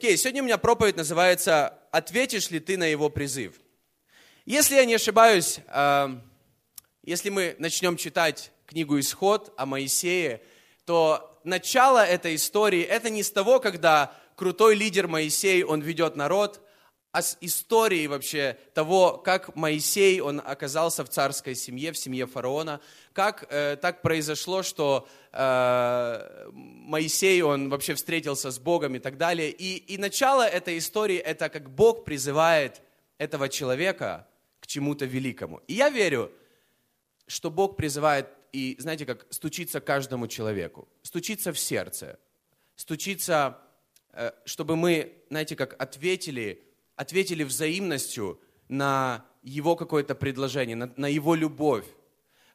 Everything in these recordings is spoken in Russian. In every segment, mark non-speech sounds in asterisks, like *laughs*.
Окей, сегодня у меня проповедь называется «Ответишь ли ты на его призыв?». Если я не ошибаюсь, э, если мы начнем читать книгу «Исход» о Моисее, то начало этой истории, это не с того, когда крутой лидер Моисей, он ведет народ, с истории вообще того, как Моисей, он оказался в царской семье, в семье фараона, как э, так произошло, что э, Моисей, он вообще встретился с Богом и так далее. И, и начало этой истории, это как Бог призывает этого человека к чему-то великому. И я верю, что Бог призывает, и знаете, как стучится каждому человеку, стучится в сердце, стучится, э, чтобы мы, знаете, как ответили ответили взаимностью на его какое-то предложение, на, на его любовь.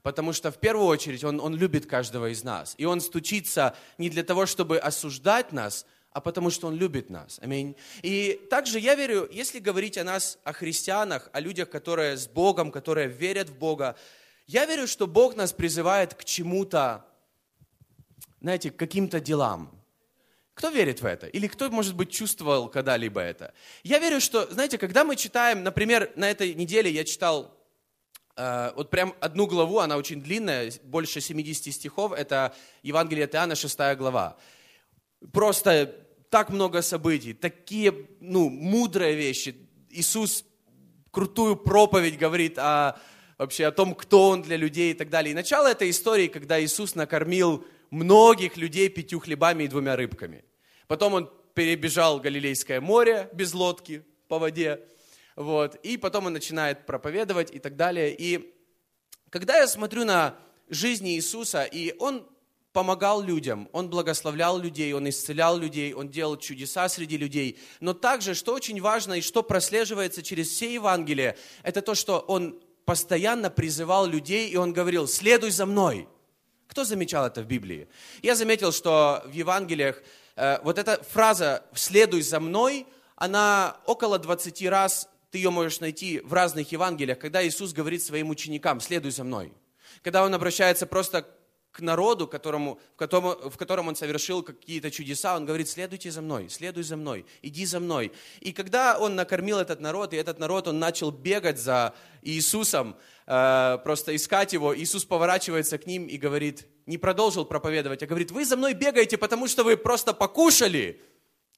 Потому что в первую очередь он, он любит каждого из нас. И он стучится не для того, чтобы осуждать нас, а потому что он любит нас. Аминь. И также я верю, если говорить о нас, о христианах, о людях, которые с Богом, которые верят в Бога, я верю, что Бог нас призывает к чему-то, знаете, к каким-то делам. Кто верит в это? Или кто, может быть, чувствовал когда-либо это? Я верю, что, знаете, когда мы читаем, например, на этой неделе я читал э, вот прям одну главу, она очень длинная, больше 70 стихов, это Евангелие от Иоанна, 6 глава. Просто так много событий, такие, ну, мудрые вещи. Иисус крутую проповедь говорит о, вообще о том, кто Он для людей и так далее. И начало этой истории, когда Иисус накормил многих людей пятью хлебами и двумя рыбками. Потом он перебежал Галилейское море без лодки по воде. Вот, и потом он начинает проповедовать и так далее. И когда я смотрю на жизнь Иисуса, и он помогал людям, он благословлял людей, он исцелял людей, он делал чудеса среди людей. Но также, что очень важно и что прослеживается через все Евангелия, это то, что он постоянно призывал людей, и он говорил, следуй за мной. Кто замечал это в Библии? Я заметил, что в Евангелиях э, вот эта фраза «следуй за мной», она около 20 раз, ты ее можешь найти в разных Евангелиях, когда Иисус говорит своим ученикам «следуй за мной». Когда он обращается просто к народу, которому, в, котором, в котором он совершил какие-то чудеса, он говорит, следуйте за мной, следуй за мной, иди за мной. И когда он накормил этот народ, и этот народ, он начал бегать за Иисусом, э, просто искать его, Иисус поворачивается к ним и говорит, не продолжил проповедовать, а говорит, вы за мной бегаете, потому что вы просто покушали,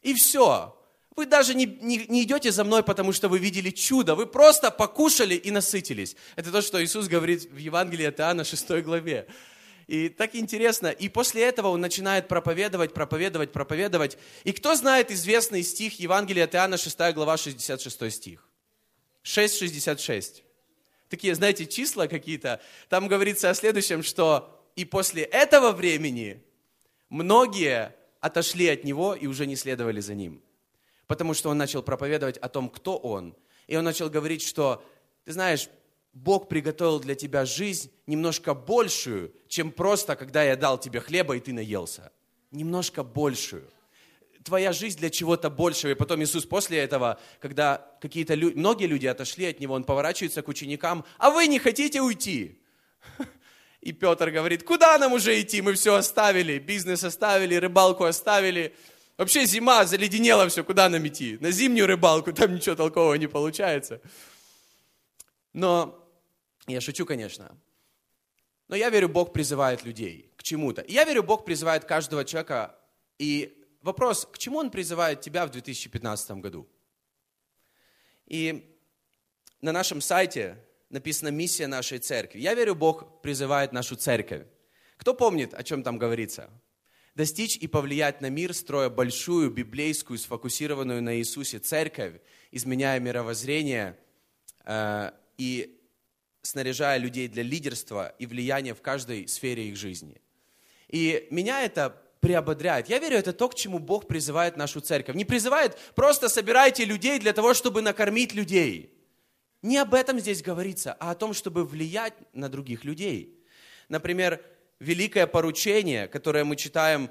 и все. Вы даже не, не, не идете за мной, потому что вы видели чудо. Вы просто покушали и насытились. Это то, что Иисус говорит в Евангелии от Иоанна 6 главе. И так интересно. И после этого он начинает проповедовать, проповедовать, проповедовать. И кто знает известный стих Евангелия от Иоанна, 6 глава, 66 стих? 6,66. Такие, знаете, числа какие-то. Там говорится о следующем, что и после этого времени многие отошли от него и уже не следовали за ним. Потому что он начал проповедовать о том, кто он. И он начал говорить, что, ты знаешь, Бог приготовил для тебя жизнь немножко большую, чем просто, когда я дал тебе хлеба, и ты наелся. Немножко большую. Твоя жизнь для чего-то большего. И потом Иисус после этого, когда какие-то люди, многие люди отошли от Него, Он поворачивается к ученикам, а вы не хотите уйти? И Петр говорит, куда нам уже идти? Мы все оставили, бизнес оставили, рыбалку оставили. Вообще зима, заледенело все, куда нам идти? На зимнюю рыбалку, там ничего толкового не получается. Но я шучу, конечно. Но я верю, Бог призывает людей к чему-то. Я верю, Бог призывает каждого человека. И вопрос, к чему Он призывает тебя в 2015 году? И на нашем сайте написана миссия нашей церкви. Я верю, Бог призывает нашу церковь. Кто помнит, о чем там говорится? Достичь и повлиять на мир, строя большую библейскую, сфокусированную на Иисусе церковь, изменяя мировоззрение э, и снаряжая людей для лидерства и влияния в каждой сфере их жизни. И меня это приободряет. Я верю, это то, к чему Бог призывает нашу церковь. Не призывает просто собирайте людей для того, чтобы накормить людей. Не об этом здесь говорится, а о том, чтобы влиять на других людей. Например, великое поручение, которое мы читаем,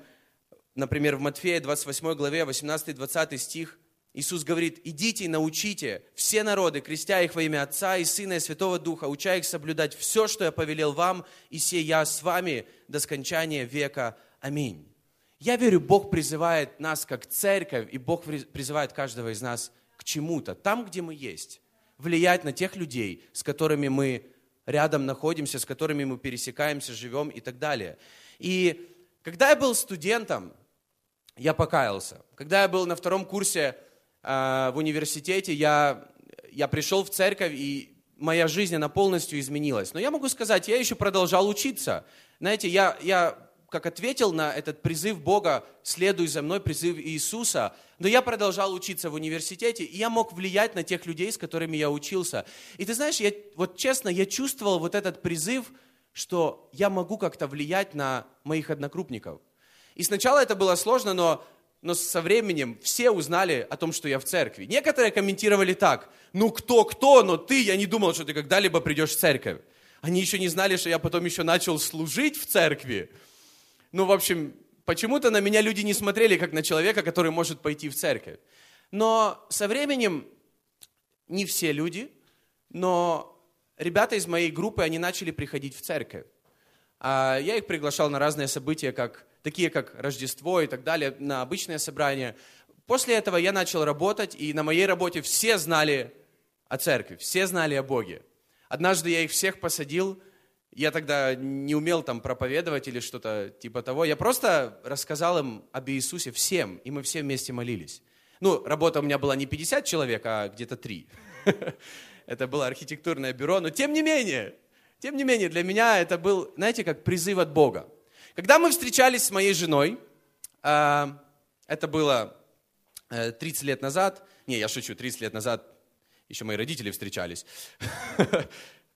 например, в Матфея 28 главе, 18-20 стих – Иисус говорит, идите и научите все народы, крестя их во имя Отца и Сына и Святого Духа, уча их соблюдать все, что я повелел вам, и сей я с вами до скончания века. Аминь. Я верю, Бог призывает нас как церковь, и Бог призывает каждого из нас к чему-то, там, где мы есть, влиять на тех людей, с которыми мы рядом находимся, с которыми мы пересекаемся, живем и так далее. И когда я был студентом, я покаялся. Когда я был на втором курсе э, в университете, я, я пришел в церковь, и моя жизнь, она полностью изменилась. Но я могу сказать, я еще продолжал учиться. Знаете, я, я как ответил на этот призыв Бога, следуй за мной, призыв Иисуса, но я продолжал учиться в университете, и я мог влиять на тех людей, с которыми я учился. И ты знаешь, я, вот честно, я чувствовал вот этот призыв, что я могу как-то влиять на моих однокрупников. И сначала это было сложно, но, но со временем все узнали о том, что я в церкви. Некоторые комментировали так, ну кто-кто, но ты, я не думал, что ты когда-либо придешь в церковь. Они еще не знали, что я потом еще начал служить в церкви. Ну, в общем, почему-то на меня люди не смотрели, как на человека, который может пойти в церковь. Но со временем не все люди, но ребята из моей группы, они начали приходить в церковь. А я их приглашал на разные события, как, такие как Рождество и так далее, на обычные собрания. После этого я начал работать, и на моей работе все знали о церкви, все знали о Боге. Однажды я их всех посадил я тогда не умел там проповедовать или что-то типа того. Я просто рассказал им об Иисусе всем, и мы все вместе молились. Ну, работа у меня была не 50 человек, а где-то 3. *laughs* Это было архитектурное бюро, но тем не менее, тем не менее, для меня это был, знаете, как призыв от Бога. Когда мы встречались с моей женой, а, это было 30 э, лет назад, не, я шучу, 30 лет назад еще мои родители встречались. *laughs*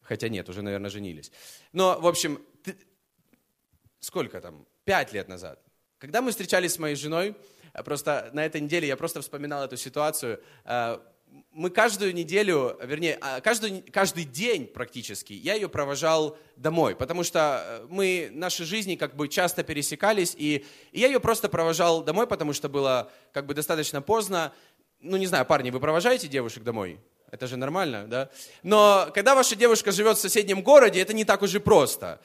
Хотя нет, уже, наверное, женились. Но, в общем, сколько там? Пять лет назад. Когда мы встречались с моей женой, э, просто на этой неделе я просто вспоминал эту ситуацию. Мы каждую неделю, вернее, а, каждый, каждый день практически я ее провожал домой, потому что э, мы, наши жизни как бы часто пересекались, и, и я ее просто провожал домой, потому что было как бы достаточно поздно. Ну, не знаю, парни, вы провожаете девушек домой? Это же нормально, да? Но когда ваша девушка живет в соседнем городе, это не так уж и просто.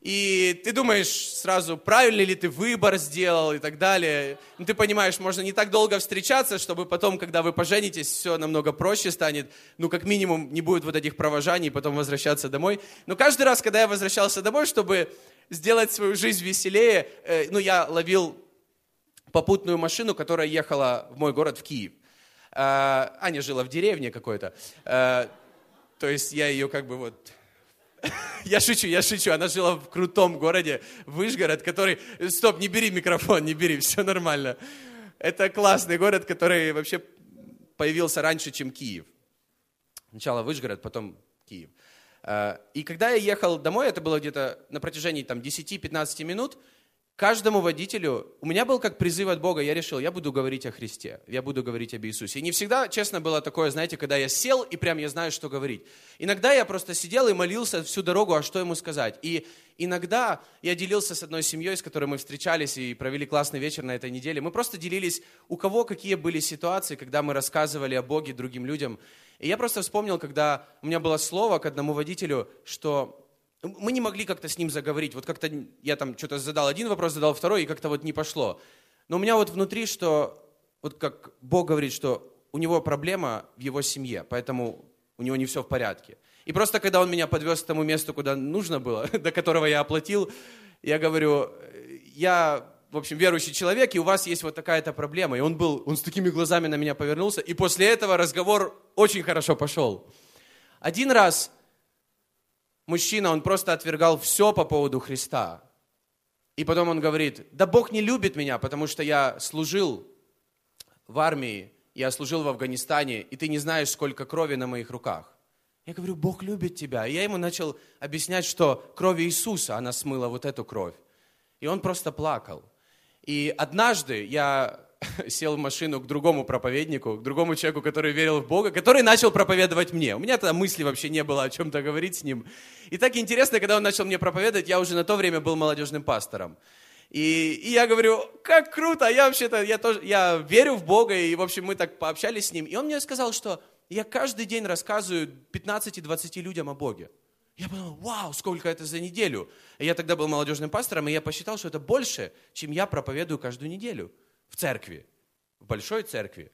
И ты думаешь сразу, правильный ли ты выбор сделал и так далее. Ну, ты понимаешь, можно не так долго встречаться, чтобы потом, когда вы поженитесь, все намного проще станет. Ну, как минимум, не будет вот этих провожаний, потом возвращаться домой. Но каждый раз, когда я возвращался домой, чтобы сделать свою жизнь веселее, э, ну, я ловил попутную машину, которая ехала в мой город, в Киев. А, Аня жила в деревне какой-то. А, то есть я ее как бы вот... *laughs* Я шучу, я шучу. Она жила в крутом городе Выжгород, который... Стоп, не бери микрофон, не бери, *laughs* все нормально. Это классный город, который вообще появился раньше, чем Киев. Сначала Выжгород, потом Киев. А, и когда я ехал домой, это было где-то на протяжении там, 10-15 минут, каждому водителю, у меня был как призыв от Бога, я решил, я буду говорить о Христе, я буду говорить об Иисусе. И не всегда, честно, было такое, знаете, когда я сел и прям я знаю, что говорить. Иногда я просто сидел и молился всю дорогу, а что ему сказать. И иногда я делился с одной семьей, с которой мы встречались и провели классный вечер на этой неделе. Мы просто делились, у кого какие были ситуации, когда мы рассказывали о Боге другим людям. И я просто вспомнил, когда у меня было слово к одному водителю, что мы не могли как-то с ним заговорить. Вот как-то я там что-то задал один вопрос, задал второй, и как-то вот не пошло. Но у меня вот внутри, что вот как Бог говорит, что у него проблема в его семье, поэтому у него не все в порядке. И просто когда он меня подвез к тому месту, куда нужно было, *laughs* до которого я оплатил, я говорю, я, в общем, верующий человек, и у вас есть вот такая-то проблема. И он был, он с такими глазами на меня повернулся, и после этого разговор очень хорошо пошел. Один раз мужчина, он просто отвергал все по поводу Христа. И потом он говорит, да Бог не любит меня, потому что я служил в армии, я служил в Афганистане, и ты не знаешь, сколько крови на моих руках. Я говорю, Бог любит тебя. И я ему начал объяснять, что кровь Иисуса, она смыла вот эту кровь. И он просто плакал. И однажды я *laughs* сел в машину к другому проповеднику, к другому человеку, который верил в Бога, который начал проповедовать мне. У меня тогда мысли вообще не было о чем-то говорить с ним. И так интересно, когда он начал мне проповедовать, я уже на то время был молодежным пастором. И, и я говорю, как круто, я вообще-то, я тоже, я верю в Бога, и, в общем, мы так пообщались с ним. И он мне сказал, что я каждый день рассказываю 15-20 людям о Боге. Я подумал, вау, сколько это за неделю. И я тогда был молодежным пастором, и я посчитал, что это больше, чем я проповедую каждую неделю в церкви, в большой церкви.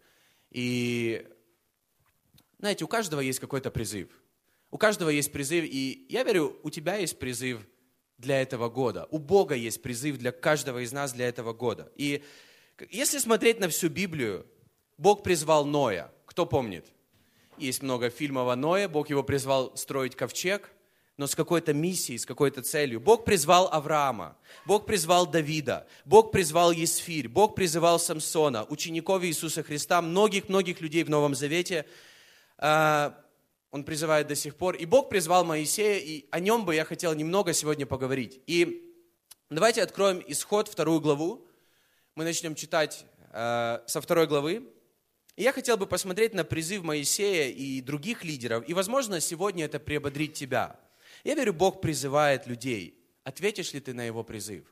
И, знаете, у каждого есть какой-то призыв. У каждого есть призыв, и я верю, у тебя есть призыв для этого года. У Бога есть призыв для каждого из нас для этого года. И если смотреть на всю Библию, Бог призвал Ноя. Кто помнит? Есть много фильмов о Ное. Бог его призвал строить ковчег но с какой-то миссией, с какой-то целью. Бог призвал Авраама, Бог призвал Давида, Бог призвал Есфирь, Бог призывал Самсона, учеников Иисуса Христа, многих-многих людей в Новом Завете. А, он призывает до сих пор. И Бог призвал Моисея, и о нем бы я хотел немного сегодня поговорить. И давайте откроем исход, вторую главу. Мы начнем читать а, со второй главы. И я хотел бы посмотреть на призыв Моисея и других лидеров. И, возможно, сегодня это приободрит тебя. Я верю, Бог призывает людей. Ответишь ли ты на его призыв?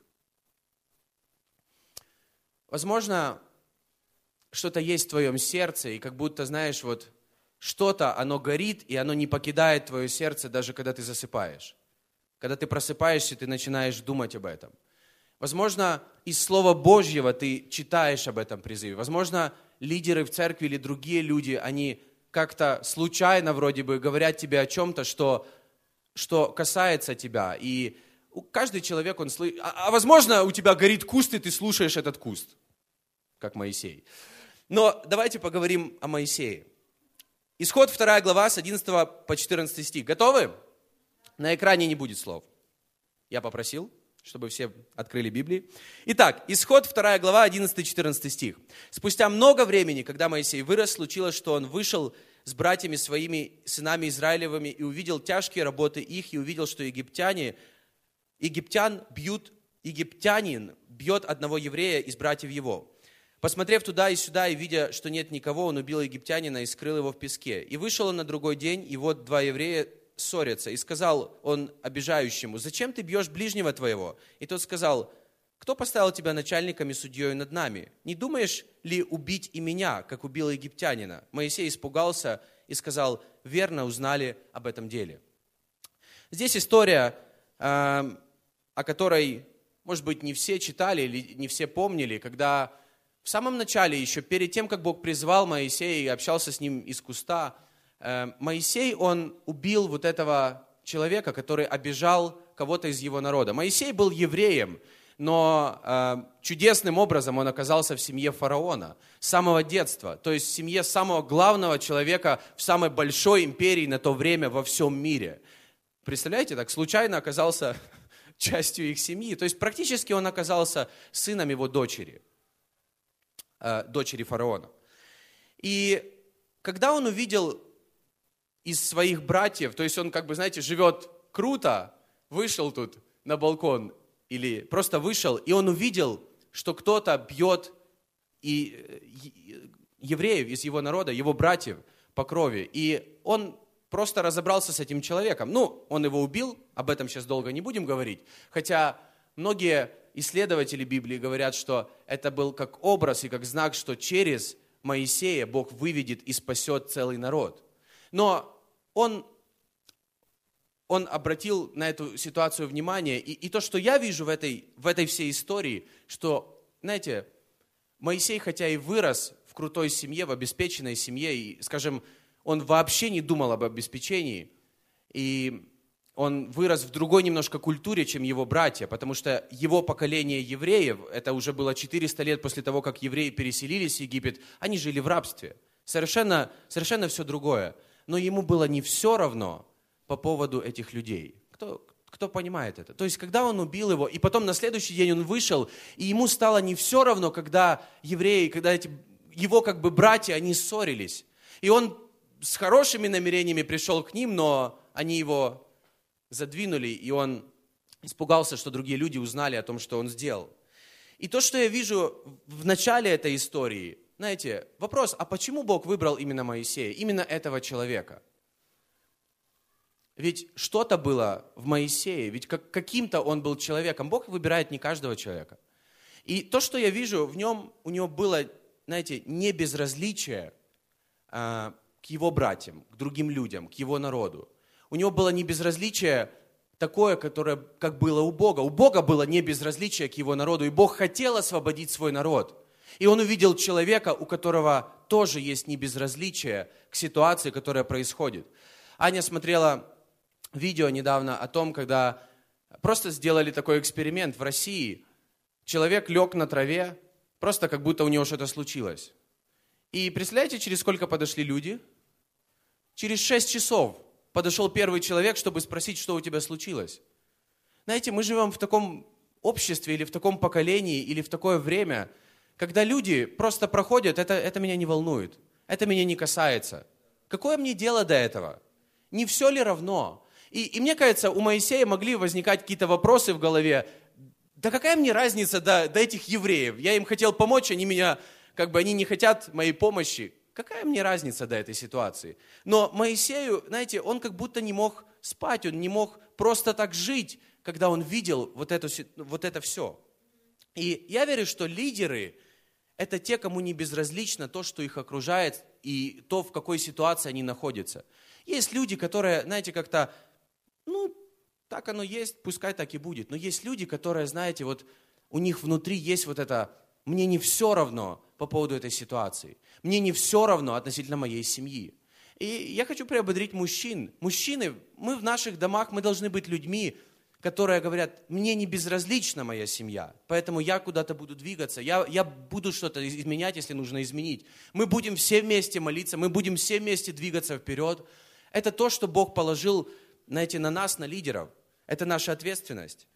Возможно, что-то есть в твоем сердце, и как будто, знаешь, вот что-то, оно горит, и оно не покидает твое сердце, даже когда ты засыпаешь. Когда ты просыпаешься, ты начинаешь думать об этом. Возможно, из Слова Божьего ты читаешь об этом призыве. Возможно, лидеры в церкви или другие люди, они как-то случайно вроде бы говорят тебе о чем-то, что что касается тебя. И каждый человек, он слышит... А, а возможно, у тебя горит куст, и ты слушаешь этот куст, как Моисей. Но давайте поговорим о Моисее. Исход 2 глава с 11 по 14 стих. Готовы? На экране не будет слов. Я попросил, чтобы все открыли Библии. Итак, исход 2 глава 11-14 стих. «Спустя много времени, когда Моисей вырос, случилось, что он вышел с братьями своими, сынами Израилевыми, и увидел тяжкие работы их, и увидел, что египтяне, египтян бьют, египтянин бьет одного еврея из братьев его. Посмотрев туда и сюда, и видя, что нет никого, он убил египтянина и скрыл его в песке. И вышел он на другой день, и вот два еврея ссорятся. И сказал он обижающему, «Зачем ты бьешь ближнего твоего?» И тот сказал, кто поставил тебя начальником и судьей над нами? Не думаешь ли убить и меня, как убил египтянина? Моисей испугался и сказал, верно узнали об этом деле. Здесь история, эм, о которой, может быть, не все читали или не все помнили, когда в самом начале, еще перед тем, как Бог призвал Моисея и общался с ним из куста, эм, Моисей, он убил вот этого человека, который обижал кого-то из его народа. Моисей был евреем, но э, чудесным образом он оказался в семье фараона с самого детства, то есть в семье самого главного человека в самой большой империи на то время во всем мире. Представляете, так случайно оказался *laughs* частью их семьи. То есть практически он оказался сыном его дочери, э, дочери фараона. И когда он увидел из своих братьев, то есть он, как бы, знаете, живет круто, вышел тут на балкон или просто вышел, и он увидел, что кто-то бьет и евреев из его народа, его братьев по крови. И он просто разобрался с этим человеком. Ну, он его убил, об этом сейчас долго не будем говорить. Хотя многие исследователи Библии говорят, что это был как образ и как знак, что через Моисея Бог выведет и спасет целый народ. Но он он обратил на эту ситуацию внимание. И, и то, что я вижу в этой, в этой всей истории, что, знаете, Моисей, хотя и вырос в крутой семье, в обеспеченной семье, и, скажем, он вообще не думал об обеспечении, и он вырос в другой немножко культуре, чем его братья, потому что его поколение евреев, это уже было 400 лет после того, как евреи переселились в Египет, они жили в рабстве. Совершенно, совершенно все другое. Но ему было не все равно, по поводу этих людей. Кто, кто понимает это? То есть, когда он убил его, и потом на следующий день он вышел, и ему стало не все равно, когда евреи, когда эти, его как бы братья, они ссорились. И он с хорошими намерениями пришел к ним, но они его задвинули, и он испугался, что другие люди узнали о том, что он сделал. И то, что я вижу в начале этой истории, знаете, вопрос, а почему Бог выбрал именно Моисея, именно этого человека? Ведь что-то было в Моисее, ведь как, каким-то он был человеком. Бог выбирает не каждого человека. И то, что я вижу, в нем, у него было, знаете, не безразличие а, к его братьям, к другим людям, к его народу. У него было не безразличие такое, которое как было у Бога. У Бога было не безразличие к его народу, и Бог хотел освободить свой народ. И он увидел человека, у которого тоже есть не безразличие к ситуации, которая происходит. Аня смотрела видео недавно о том, когда просто сделали такой эксперимент в России. Человек лег на траве, просто как будто у него что-то случилось. И представляете, через сколько подошли люди? Через шесть часов подошел первый человек, чтобы спросить, что у тебя случилось. Знаете, мы живем в таком обществе или в таком поколении или в такое время, когда люди просто проходят, это, это меня не волнует, это меня не касается. Какое мне дело до этого? Не все ли равно? И, и мне кажется, у Моисея могли возникать какие-то вопросы в голове. Да какая мне разница до, до этих евреев? Я им хотел помочь, они меня, как бы они не хотят моей помощи. Какая мне разница до этой ситуации? Но Моисею, знаете, он как будто не мог спать, он не мог просто так жить, когда он видел вот, эту, вот это все. И я верю, что лидеры – это те, кому не безразлично то, что их окружает, и то, в какой ситуации они находятся. Есть люди, которые, знаете, как-то ну, так оно есть, пускай так и будет. Но есть люди, которые, знаете, вот у них внутри есть вот это, мне не все равно по поводу этой ситуации. Мне не все равно относительно моей семьи. И я хочу приободрить мужчин. Мужчины, мы в наших домах, мы должны быть людьми, которые говорят, мне не безразлична моя семья, поэтому я куда-то буду двигаться, я, я буду что-то изменять, если нужно изменить. Мы будем все вместе молиться, мы будем все вместе двигаться вперед. Это то, что Бог положил знаете, на нас, на лидеров. Это наша ответственность.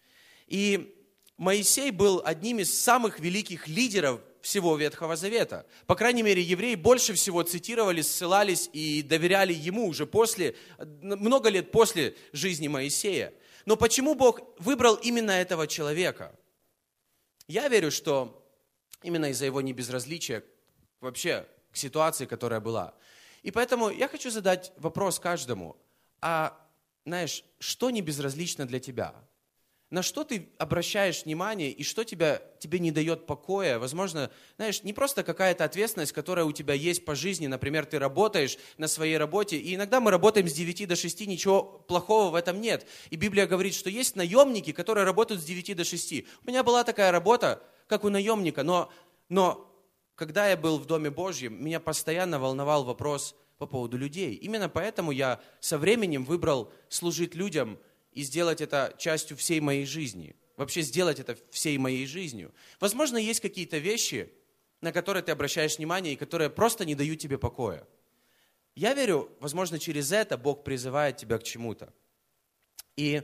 И Моисей был одним из самых великих лидеров всего Ветхого Завета. По крайней мере, евреи больше всего цитировали, ссылались и доверяли ему уже после, много лет после жизни Моисея. Но почему Бог выбрал именно этого человека? Я верю, что именно из-за его небезразличия вообще к ситуации, которая была. И поэтому я хочу задать вопрос каждому. А знаешь, что не безразлично для тебя? На что ты обращаешь внимание и что тебя, тебе не дает покоя? Возможно, знаешь, не просто какая-то ответственность, которая у тебя есть по жизни. Например, ты работаешь на своей работе, и иногда мы работаем с 9 до 6, ничего плохого в этом нет. И Библия говорит, что есть наемники, которые работают с 9 до 6. У меня была такая работа, как у наемника, но, но когда я был в Доме Божьем, меня постоянно волновал вопрос – по поводу людей. Именно поэтому я со временем выбрал служить людям и сделать это частью всей моей жизни. Вообще сделать это всей моей жизнью. Возможно, есть какие-то вещи, на которые ты обращаешь внимание и которые просто не дают тебе покоя. Я верю, возможно, через это Бог призывает тебя к чему-то. И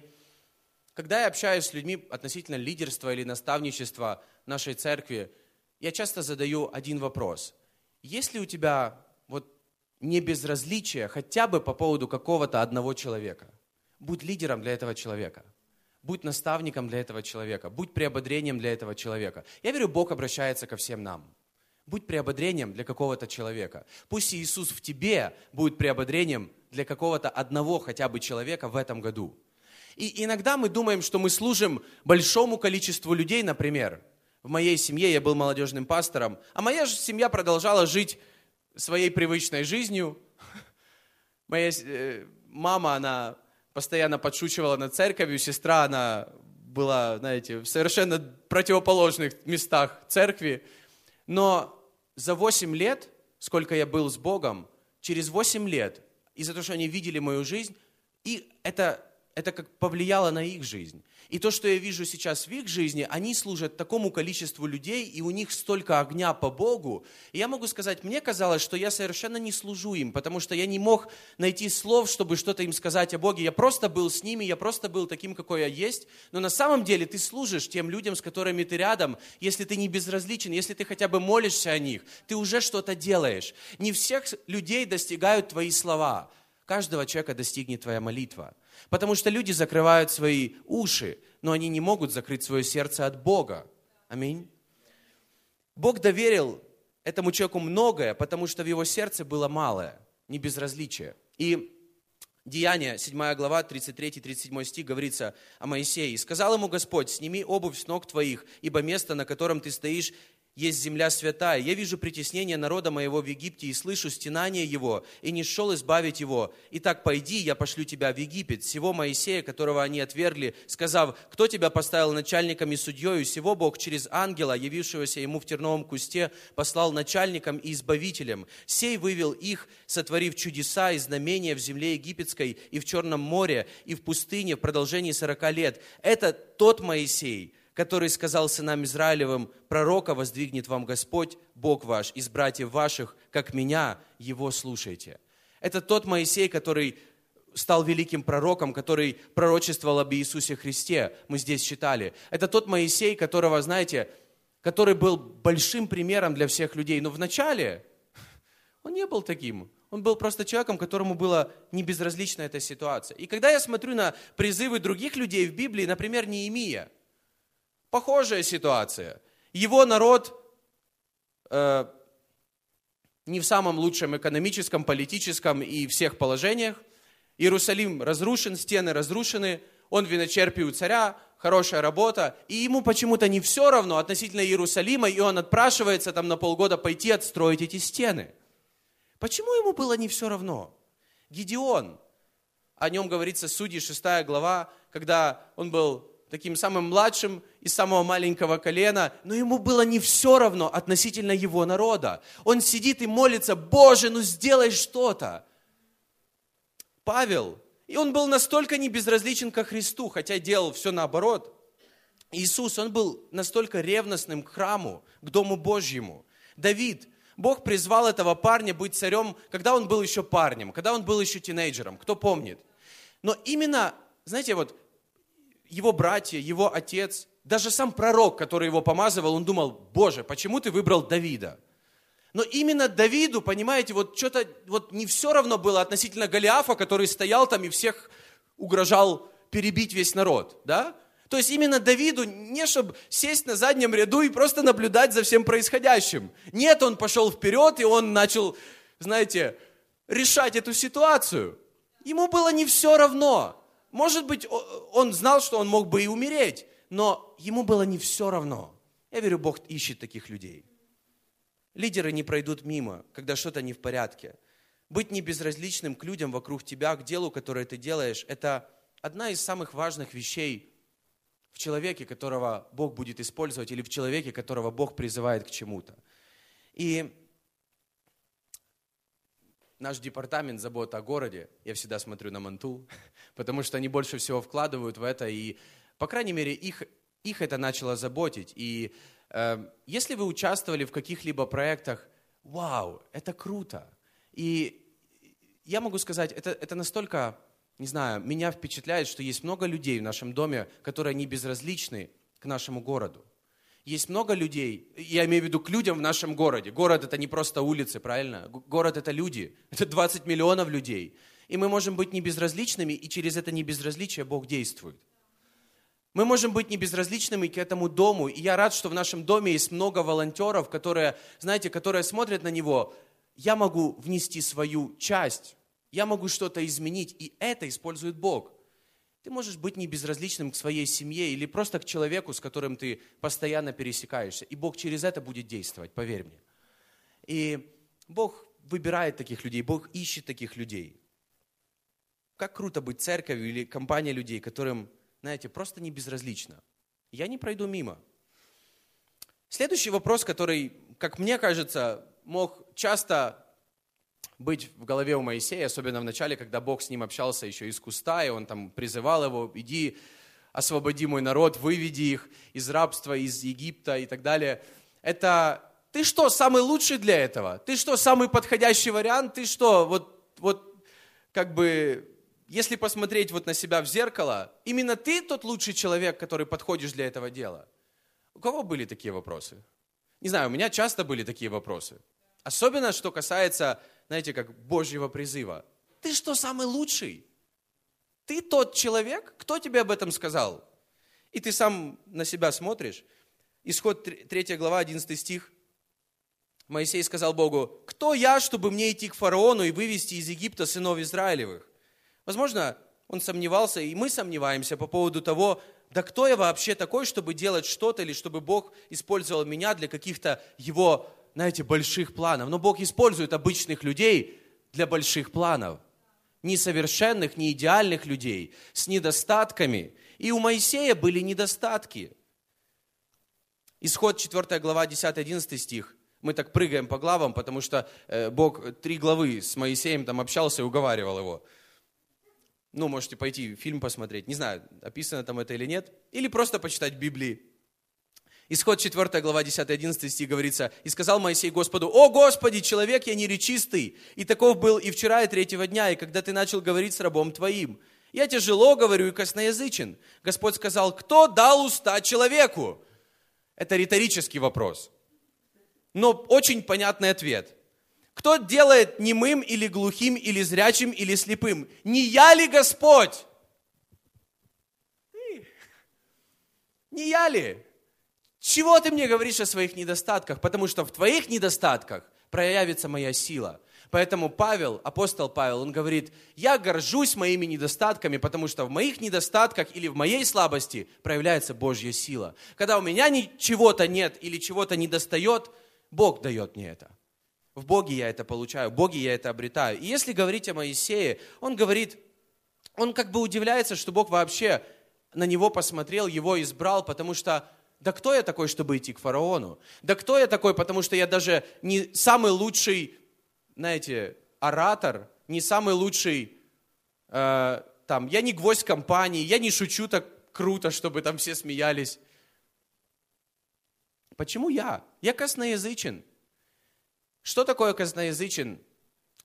когда я общаюсь с людьми относительно лидерства или наставничества нашей церкви, я часто задаю один вопрос. Есть ли у тебя не безразличие хотя бы по поводу какого-то одного человека. Будь лидером для этого человека. Будь наставником для этого человека. Будь приободрением для этого человека. Я верю, Бог обращается ко всем нам. Будь приободрением для какого-то человека. Пусть Иисус в тебе будет приободрением для какого-то одного хотя бы человека в этом году. И иногда мы думаем, что мы служим большому количеству людей, например. В моей семье я был молодежным пастором, а моя семья продолжала жить своей привычной жизнью. *laughs* Моя э, мама, она постоянно подшучивала над церковью, сестра, она была, знаете, в совершенно противоположных местах церкви. Но за 8 лет, сколько я был с Богом, через 8 лет, из-за того, что они видели мою жизнь, и это, это как повлияло на их жизнь. И то, что я вижу сейчас в их жизни, они служат такому количеству людей, и у них столько огня по Богу. И я могу сказать, мне казалось, что я совершенно не служу им, потому что я не мог найти слов, чтобы что-то им сказать о Боге. Я просто был с ними, я просто был таким, какой я есть. Но на самом деле ты служишь тем людям, с которыми ты рядом, если ты не безразличен, если ты хотя бы молишься о них, ты уже что-то делаешь. Не всех людей достигают твои слова. Каждого человека достигнет твоя молитва. Потому что люди закрывают свои уши, но они не могут закрыть свое сердце от Бога. Аминь. Бог доверил этому человеку многое, потому что в его сердце было малое, не безразличие. И Деяние, 7 глава, 33-37 стих говорится о Моисее. «И сказал ему Господь, сними обувь с ног твоих, ибо место, на котором ты стоишь, есть земля святая. Я вижу притеснение народа моего в Египте и слышу стенание его, и не шел избавить его. Итак, пойди, я пошлю тебя в Египет, всего Моисея, которого они отвергли, сказав, кто тебя поставил начальником и судьей, всего Бог через ангела, явившегося ему в терновом кусте, послал начальником и избавителем. Сей вывел их, сотворив чудеса и знамения в земле египетской и в Черном море, и в пустыне в продолжении сорока лет. Это тот Моисей, который сказал сынам Израилевым, пророка воздвигнет вам Господь, Бог ваш, из братьев ваших, как меня, его слушайте. Это тот Моисей, который стал великим пророком, который пророчествовал об Иисусе Христе. Мы здесь читали. Это тот Моисей, которого, знаете, который был большим примером для всех людей. Но вначале он не был таким. Он был просто человеком, которому была не безразлична эта ситуация. И когда я смотрю на призывы других людей в Библии, например, Неемия, Похожая ситуация. Его народ э, не в самом лучшем экономическом, политическом и всех положениях. Иерусалим разрушен, стены разрушены, он виночерпий у царя, хорошая работа, и ему почему-то не все равно относительно Иерусалима, и он отпрашивается там на полгода пойти отстроить эти стены. Почему ему было не все равно? Гедеон, о нем говорится Судьи 6 глава, когда он был таким самым младшим из самого маленького колена, но ему было не все равно относительно его народа. Он сидит и молится, Боже, ну сделай что-то. Павел, и он был настолько не безразличен ко Христу, хотя делал все наоборот. Иисус, он был настолько ревностным к храму, к Дому Божьему. Давид, Бог призвал этого парня быть царем, когда он был еще парнем, когда он был еще тинейджером, кто помнит. Но именно, знаете, вот его братья, его отец, даже сам пророк, который его помазывал, он думал, Боже, почему ты выбрал Давида? Но именно Давиду, понимаете, вот что-то вот не все равно было относительно Голиафа, который стоял там и всех угрожал перебить весь народ, да? То есть именно Давиду не чтобы сесть на заднем ряду и просто наблюдать за всем происходящим. Нет, он пошел вперед, и он начал, знаете, решать эту ситуацию. Ему было не все равно. Может быть, он знал, что он мог бы и умереть, но ему было не все равно. Я верю, Бог ищет таких людей. Лидеры не пройдут мимо, когда что-то не в порядке. Быть не безразличным к людям вокруг тебя, к делу, которое ты делаешь, это одна из самых важных вещей в человеке, которого Бог будет использовать, или в человеке, которого Бог призывает к чему-то. И наш департамент забота о городе, я всегда смотрю на Манту, *laughs* потому что они больше всего вкладывают в это, и, по крайней мере, их, их это начало заботить. И э, если вы участвовали в каких-либо проектах, вау, это круто. И я могу сказать, это, это настолько, не знаю, меня впечатляет, что есть много людей в нашем доме, которые не безразличны к нашему городу. Есть много людей, я имею в виду к людям в нашем городе. Город это не просто улицы, правильно? Город это люди, это 20 миллионов людей. И мы можем быть небезразличными, и через это небезразличие Бог действует. Мы можем быть небезразличными к этому дому. И я рад, что в нашем доме есть много волонтеров, которые, знаете, которые смотрят на него. Я могу внести свою часть, я могу что-то изменить, и это использует Бог. Ты можешь быть не безразличным к своей семье или просто к человеку, с которым ты постоянно пересекаешься. И Бог через это будет действовать, поверь мне. И Бог выбирает таких людей, Бог ищет таких людей. Как круто быть церковью или компанией людей, которым, знаете, просто не безразлично. Я не пройду мимо. Следующий вопрос, который, как мне кажется, мог часто быть в голове у Моисея, особенно в начале, когда Бог с ним общался еще из куста, и он там призывал его, иди, освободи мой народ, выведи их из рабства, из Египта и так далее. Это ты что, самый лучший для этого? Ты что, самый подходящий вариант? Ты что, вот, вот как бы, если посмотреть вот на себя в зеркало, именно ты тот лучший человек, который подходишь для этого дела? У кого были такие вопросы? Не знаю, у меня часто были такие вопросы. Особенно, что касается знаете, как Божьего призыва. Ты что, самый лучший? Ты тот человек? Кто тебе об этом сказал? И ты сам на себя смотришь. Исход 3 глава, 11 стих. Моисей сказал Богу, кто я, чтобы мне идти к фараону и вывести из Египта сынов Израилевых? Возможно, он сомневался, и мы сомневаемся по поводу того, да кто я вообще такой, чтобы делать что-то, или чтобы Бог использовал меня для каких-то его, знаете, больших планов. Но Бог использует обычных людей для больших планов. Несовершенных, не идеальных людей, с недостатками. И у Моисея были недостатки. Исход 4 глава 10-11 стих. Мы так прыгаем по главам, потому что э, Бог три главы с Моисеем там общался и уговаривал его. Ну, можете пойти фильм посмотреть. Не знаю, описано там это или нет. Или просто почитать Библии. Исход 4 глава 10-11 стих говорится, «И сказал Моисей Господу, «О Господи, человек я неречистый, и таков был и вчера, и третьего дня, и когда ты начал говорить с рабом твоим. Я тяжело говорю и косноязычен». Господь сказал, «Кто дал уста человеку?» Это риторический вопрос. Но очень понятный ответ. Кто делает немым или глухим, или зрячим, или слепым? Не я ли Господь? Не я ли? Чего ты мне говоришь о своих недостатках? Потому что в твоих недостатках проявится моя сила. Поэтому Павел, апостол Павел, он говорит, я горжусь моими недостатками, потому что в моих недостатках или в моей слабости проявляется Божья сила. Когда у меня чего-то нет или чего-то недостает, Бог дает мне это. В Боге я это получаю, в Боге я это обретаю. И если говорить о Моисее, он говорит, он как бы удивляется, что Бог вообще на него посмотрел, его избрал, потому что да кто я такой, чтобы идти к фараону? Да кто я такой, потому что я даже не самый лучший, знаете, оратор, не самый лучший, э, там, я не гвоздь компании, я не шучу так круто, чтобы там все смеялись. Почему я? Я косноязычен. Что такое косноязычен?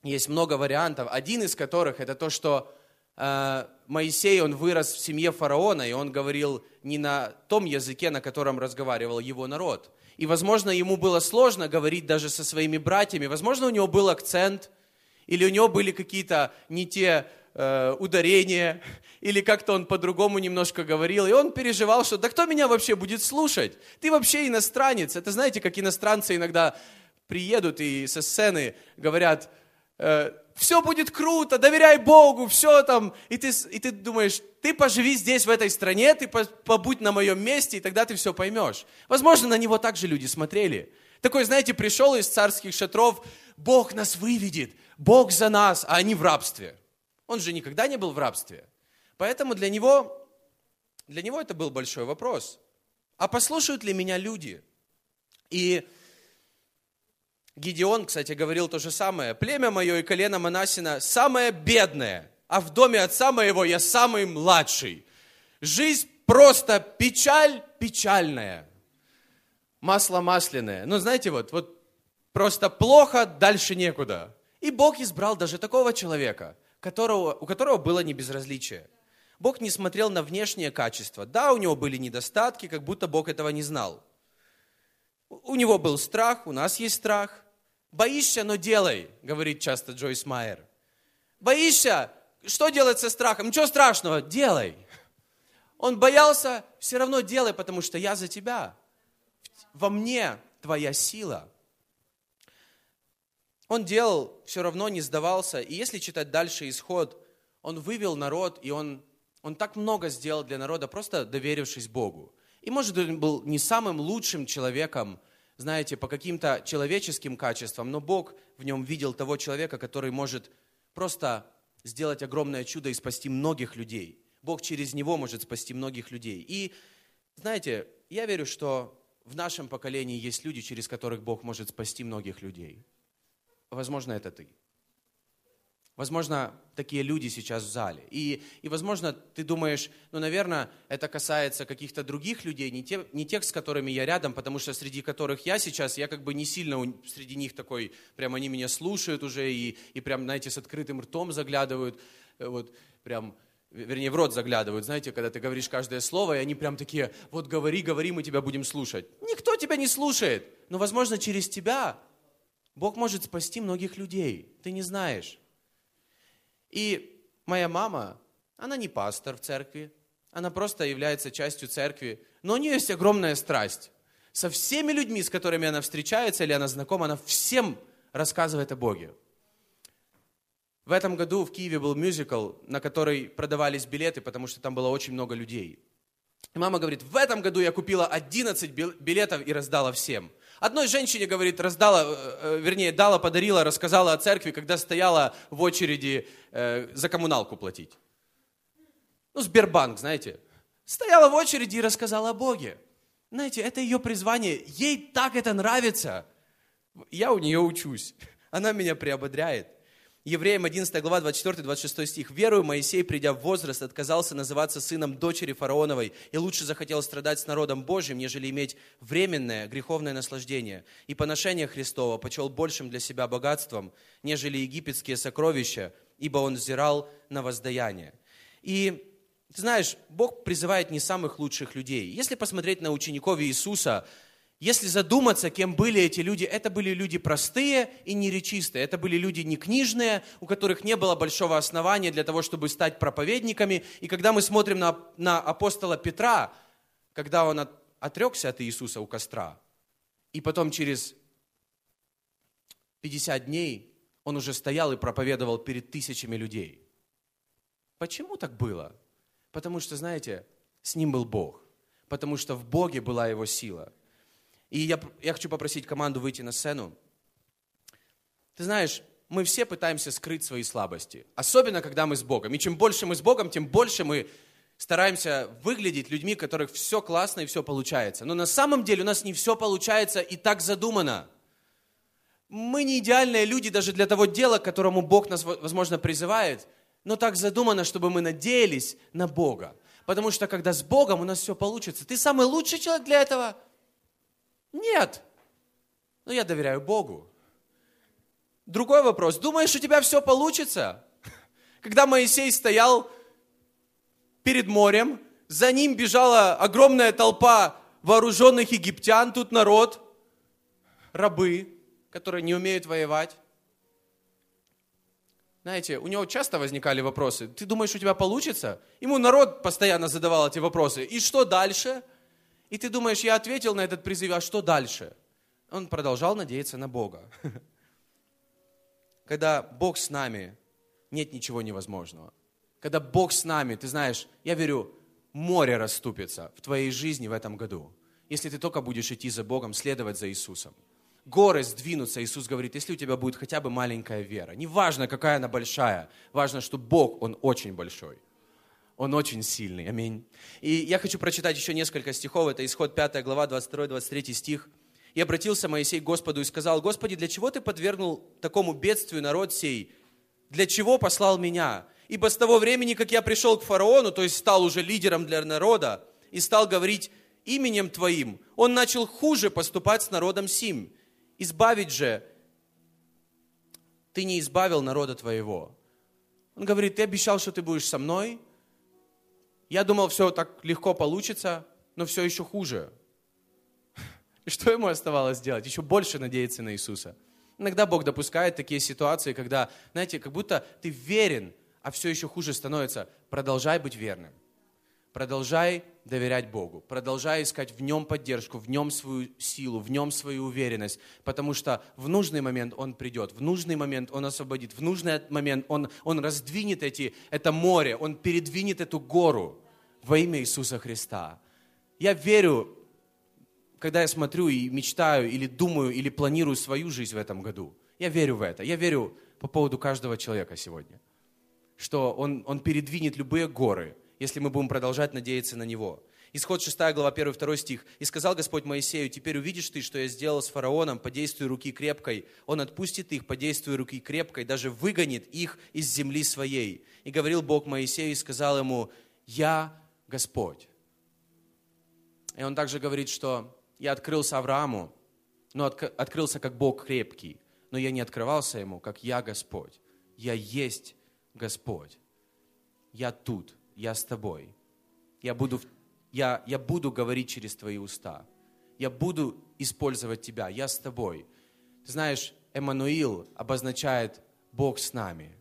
Есть много вариантов. Один из которых это то, что Моисей, он вырос в семье фараона, и он говорил не на том языке, на котором разговаривал его народ. И, возможно, ему было сложно говорить даже со своими братьями. Возможно, у него был акцент, или у него были какие-то не те э, ударения, *laughs* или как-то он по-другому немножко говорил. И он переживал, что да кто меня вообще будет слушать? Ты вообще иностранец. Это знаете, как иностранцы иногда приедут и со сцены говорят, э, все будет круто, доверяй Богу, все там. И ты, и ты думаешь, ты поживи здесь, в этой стране, ты побудь на моем месте, и тогда ты все поймешь. Возможно, на него также люди смотрели. Такой, знаете, пришел из царских шатров, Бог нас выведет, Бог за нас, а они в рабстве. Он же никогда не был в рабстве. Поэтому для него, для него это был большой вопрос. А послушают ли меня люди? И Гидеон, кстати, говорил то же самое. Племя мое и колено Манасина самое бедное, а в доме отца моего я самый младший. Жизнь просто печаль печальная. Масло масляное. Ну, знаете, вот, вот просто плохо, дальше некуда. И Бог избрал даже такого человека, которого, у которого было не безразличие. Бог не смотрел на внешние качества. Да, у него были недостатки, как будто Бог этого не знал. У него был страх, у нас есть страх. Боишься, но делай, говорит часто Джойс Майер. Боишься, что делать со страхом? Ничего страшного, делай. Он боялся, все равно делай, потому что я за тебя. Во мне твоя сила. Он делал, все равно не сдавался. И если читать дальше исход, он вывел народ, и он, он так много сделал для народа, просто доверившись Богу. И, может, он был не самым лучшим человеком знаете, по каким-то человеческим качествам, но Бог в нем видел того человека, который может просто сделать огромное чудо и спасти многих людей. Бог через него может спасти многих людей. И, знаете, я верю, что в нашем поколении есть люди, через которых Бог может спасти многих людей. Возможно, это ты. Возможно, такие люди сейчас в зале. И, и возможно, ты думаешь, ну, наверное, это касается каких-то других людей, не, те, не тех, с которыми я рядом, потому что среди которых я сейчас, я как бы не сильно среди них такой, прям они меня слушают уже и, и прям, знаете, с открытым ртом заглядывают, э, вот прям, вернее, в рот заглядывают, знаете, когда ты говоришь каждое слово, и они прям такие, вот говори, говори, мы тебя будем слушать. Никто тебя не слушает, но, возможно, через тебя Бог может спасти многих людей, ты не знаешь. И моя мама, она не пастор в церкви, она просто является частью церкви, но у нее есть огромная страсть. Со всеми людьми, с которыми она встречается или она знакома, она всем рассказывает о Боге. В этом году в Киеве был мюзикл, на который продавались билеты, потому что там было очень много людей. И мама говорит, в этом году я купила 11 билетов и раздала всем. Одной женщине, говорит, раздала, э, э, вернее, дала, подарила, рассказала о церкви, когда стояла в очереди э, за коммуналку платить. Ну, Сбербанк, знаете. Стояла в очереди и рассказала о Боге. Знаете, это ее призвание. Ей так это нравится. Я у нее учусь. Она меня приободряет. Евреям 11 глава 24-26 стих. «Верую, Моисей, придя в возраст, отказался называться сыном дочери фараоновой и лучше захотел страдать с народом Божьим, нежели иметь временное греховное наслаждение. И поношение Христова почел большим для себя богатством, нежели египетские сокровища, ибо он взирал на воздаяние». И ты знаешь, Бог призывает не самых лучших людей. Если посмотреть на учеников Иисуса, если задуматься, кем были эти люди, это были люди простые и неречистые. Это были люди не книжные, у которых не было большого основания для того, чтобы стать проповедниками. И когда мы смотрим на, на апостола Петра, когда он от, отрекся от Иисуса у костра, и потом через 50 дней он уже стоял и проповедовал перед тысячами людей. Почему так было? Потому что, знаете, с ним был Бог. Потому что в Боге была его сила – и я, я хочу попросить команду выйти на сцену. Ты знаешь, мы все пытаемся скрыть свои слабости, особенно когда мы с Богом. И чем больше мы с Богом, тем больше мы стараемся выглядеть людьми, у которых все классно и все получается. Но на самом деле у нас не все получается и так задумано. Мы не идеальные люди даже для того дела, к которому Бог нас, возможно, призывает, но так задумано, чтобы мы надеялись на Бога. Потому что когда с Богом у нас все получится. Ты самый лучший человек для этого – нет. Но я доверяю Богу. Другой вопрос. Думаешь, у тебя все получится? Когда Моисей стоял перед морем, за ним бежала огромная толпа вооруженных египтян, тут народ, рабы, которые не умеют воевать. Знаете, у него часто возникали вопросы. Ты думаешь, у тебя получится? Ему народ постоянно задавал эти вопросы. И что дальше? И ты думаешь, я ответил на этот призыв, а что дальше? Он продолжал надеяться на Бога. *laughs* Когда Бог с нами, нет ничего невозможного. Когда Бог с нами, ты знаешь, я верю, море расступится в твоей жизни в этом году. Если ты только будешь идти за Богом, следовать за Иисусом. Горы сдвинутся, Иисус говорит, если у тебя будет хотя бы маленькая вера. Неважно, какая она большая, важно, что Бог, Он очень большой. Он очень сильный. Аминь. И я хочу прочитать еще несколько стихов. Это исход 5 глава, 22-23 стих. «И обратился Моисей к Господу и сказал, Господи, для чего Ты подвергнул такому бедствию народ сей? Для чего послал меня? Ибо с того времени, как я пришел к фараону, то есть стал уже лидером для народа, и стал говорить именем Твоим, он начал хуже поступать с народом сим. Избавить же Ты не избавил народа Твоего. Он говорит, Ты обещал, что Ты будешь со мной, я думал, все так легко получится, но все еще хуже. *laughs* И что ему оставалось делать? Еще больше надеяться на Иисуса. Иногда Бог допускает такие ситуации, когда, знаете, как будто ты верен, а все еще хуже становится. Продолжай быть верным. Продолжай доверять Богу, продолжай искать в Нем поддержку, в Нем свою силу, в Нем свою уверенность, потому что в нужный момент Он придет, в нужный момент Он освободит, в нужный момент Он, он раздвинет эти, это море, Он передвинет эту гору во имя Иисуса Христа. Я верю, когда я смотрю и мечтаю, или думаю, или планирую свою жизнь в этом году, я верю в это. Я верю по поводу каждого человека сегодня, что Он, он передвинет любые горы – если мы будем продолжать надеяться на Него. Исход 6 глава 1-2 стих. «И сказал Господь Моисею, теперь увидишь ты, что я сделал с фараоном по действию руки крепкой. Он отпустит их по действию руки крепкой, даже выгонит их из земли своей. И говорил Бог Моисею и сказал ему, я Господь». И он также говорит, что я открылся Аврааму, но открылся как Бог крепкий, но я не открывался ему, как я Господь. Я есть Господь. Я тут я с тобой. Я буду, я, я буду говорить через твои уста. Я буду использовать тебя. Я с тобой. Ты знаешь, Эммануил обозначает Бог с нами.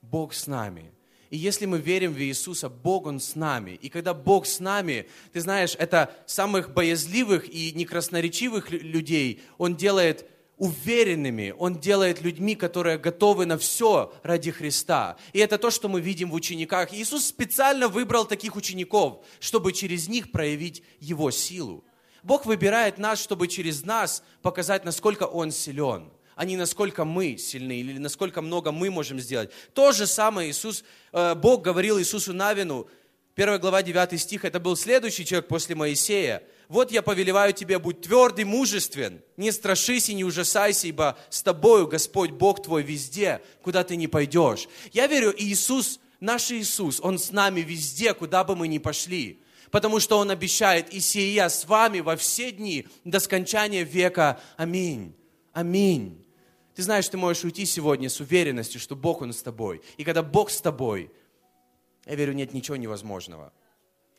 Бог с нами. И если мы верим в Иисуса, Бог, Он с нами. И когда Бог с нами, ты знаешь, это самых боязливых и некрасноречивых людей Он делает уверенными, Он делает людьми, которые готовы на все ради Христа. И это то, что мы видим в учениках. Иисус специально выбрал таких учеников, чтобы через них проявить Его силу. Бог выбирает нас, чтобы через нас показать, насколько Он силен, а не насколько мы сильны или насколько много мы можем сделать. То же самое Иисус, э, Бог говорил Иисусу Навину, 1 глава 9 стих, это был следующий человек после Моисея. Вот я повелеваю тебе, будь твердый, мужествен, не страшись и не ужасайся, ибо с тобою Господь Бог твой везде, куда ты не пойдешь. Я верю, Иисус, наш Иисус, Он с нами везде, куда бы мы ни пошли. Потому что Он обещает, и сия с вами во все дни до скончания века. Аминь. Аминь. Ты знаешь, ты можешь уйти сегодня с уверенностью, что Бог, Он с тобой. И когда Бог с тобой, я верю, нет ничего невозможного.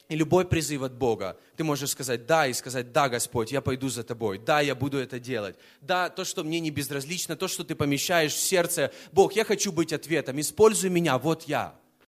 И любой призыв от Бога, ты можешь сказать «да» и сказать «да, Господь, я пойду за Тобой, да, я буду это делать». Да, то, что мне не безразлично, то, что ты помещаешь в сердце, Бог, я хочу быть ответом, используй меня, вот я.